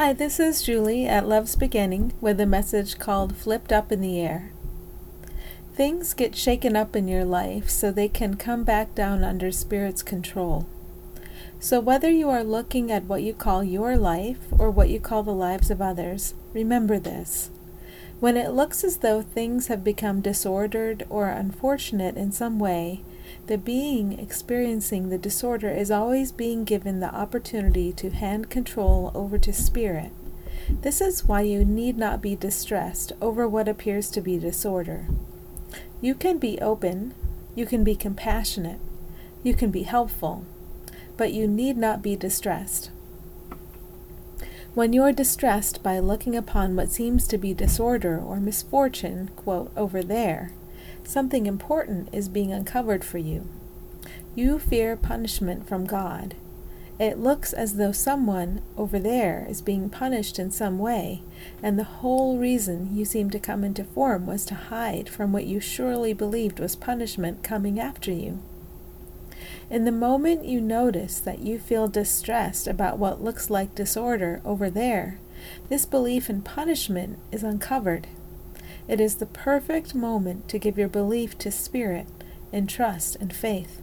Hi, this is Julie at Love's Beginning with a message called Flipped Up in the Air. Things get shaken up in your life so they can come back down under Spirit's control. So, whether you are looking at what you call your life or what you call the lives of others, remember this. When it looks as though things have become disordered or unfortunate in some way, the being experiencing the disorder is always being given the opportunity to hand control over to spirit. This is why you need not be distressed over what appears to be disorder. You can be open, you can be compassionate, you can be helpful, but you need not be distressed. When you are distressed by looking upon what seems to be disorder or misfortune, quote, over there, Something important is being uncovered for you. You fear punishment from God. It looks as though someone over there is being punished in some way, and the whole reason you seem to come into form was to hide from what you surely believed was punishment coming after you. In the moment you notice that you feel distressed about what looks like disorder over there, this belief in punishment is uncovered it is the perfect moment to give your belief to Spirit in trust and faith.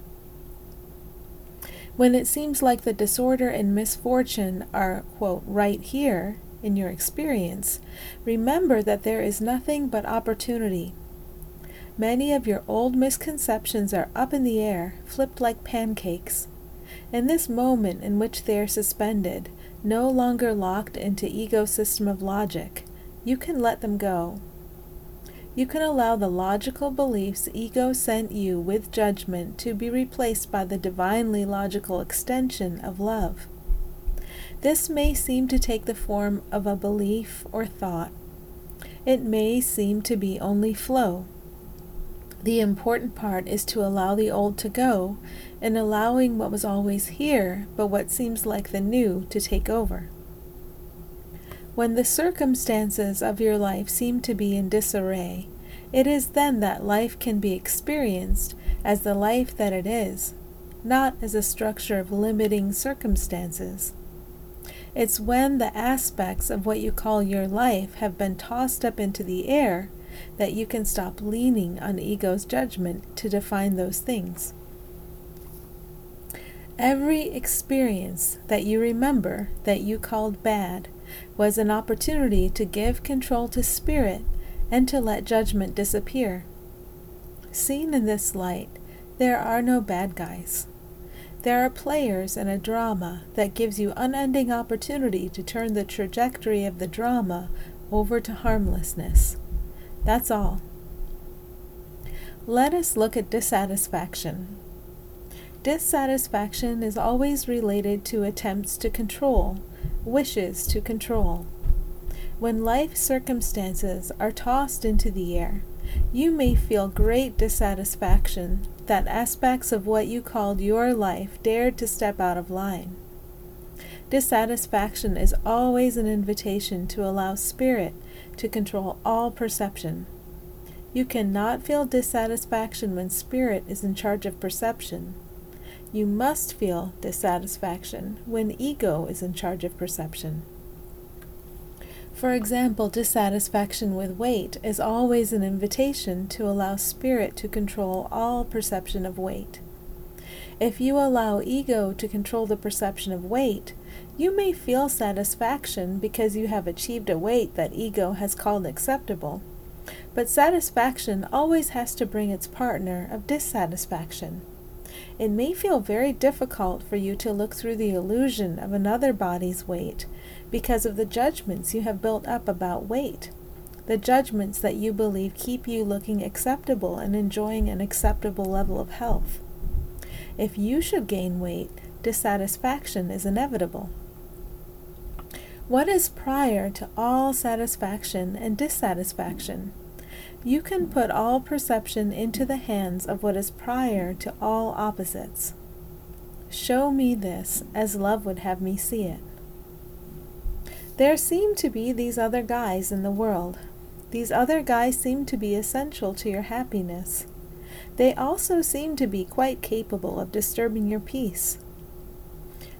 When it seems like the disorder and misfortune are, quote, right here in your experience, remember that there is nothing but opportunity. Many of your old misconceptions are up in the air, flipped like pancakes. In this moment in which they are suspended, no longer locked into ego system of logic, you can let them go you can allow the logical beliefs ego sent you with judgment to be replaced by the divinely logical extension of love. This may seem to take the form of a belief or thought. It may seem to be only flow. The important part is to allow the old to go and allowing what was always here, but what seems like the new, to take over. When the circumstances of your life seem to be in disarray, it is then that life can be experienced as the life that it is, not as a structure of limiting circumstances. It's when the aspects of what you call your life have been tossed up into the air that you can stop leaning on ego's judgment to define those things. Every experience that you remember that you called bad was an opportunity to give control to spirit and to let judgment disappear. Seen in this light, there are no bad guys. There are players in a drama that gives you unending opportunity to turn the trajectory of the drama over to harmlessness. That's all. Let us look at dissatisfaction. Dissatisfaction is always related to attempts to control, wishes to control. When life circumstances are tossed into the air, you may feel great dissatisfaction that aspects of what you called your life dared to step out of line. Dissatisfaction is always an invitation to allow spirit to control all perception. You cannot feel dissatisfaction when spirit is in charge of perception. You must feel dissatisfaction when ego is in charge of perception. For example, dissatisfaction with weight is always an invitation to allow spirit to control all perception of weight. If you allow ego to control the perception of weight, you may feel satisfaction because you have achieved a weight that ego has called acceptable. But satisfaction always has to bring its partner of dissatisfaction. It may feel very difficult for you to look through the illusion of another body's weight because of the judgments you have built up about weight, the judgments that you believe keep you looking acceptable and enjoying an acceptable level of health. If you should gain weight, dissatisfaction is inevitable. What is prior to all satisfaction and dissatisfaction? You can put all perception into the hands of what is prior to all opposites. Show me this as love would have me see it. There seem to be these other guys in the world. These other guys seem to be essential to your happiness. They also seem to be quite capable of disturbing your peace.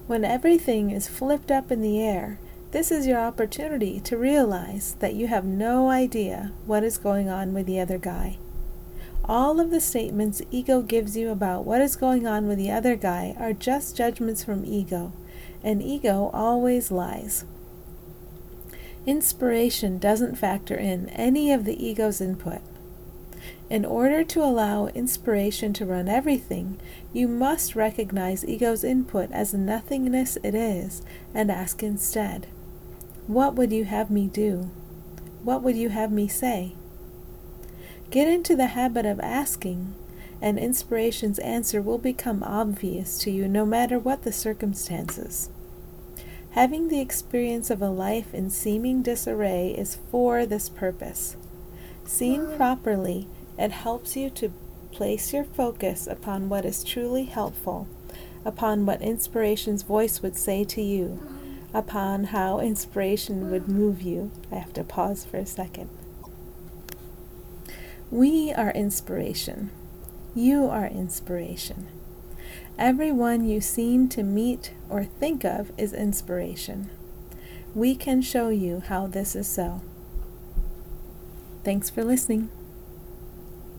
When everything is flipped up in the air, This is your opportunity to realize that you have no idea what is going on with the other guy. All of the statements ego gives you about what is going on with the other guy are just judgments from ego, and ego always lies. Inspiration doesn't factor in any of the ego's input. In order to allow inspiration to run everything, you must recognize ego's input as nothingness it is and ask instead, what would you have me do? What would you have me say? Get into the habit of asking, and inspiration's answer will become obvious to you no matter what the circumstances. Having the experience of a life in seeming disarray is for this purpose. Seen properly, it helps you to place your focus upon what is truly helpful, upon what inspiration's voice would say to you, upon how inspiration would move you. I have to pause for a second. We are inspiration. You are inspiration. Everyone you seem to meet or think of is inspiration. We can show you how this is so. Thanks for listening.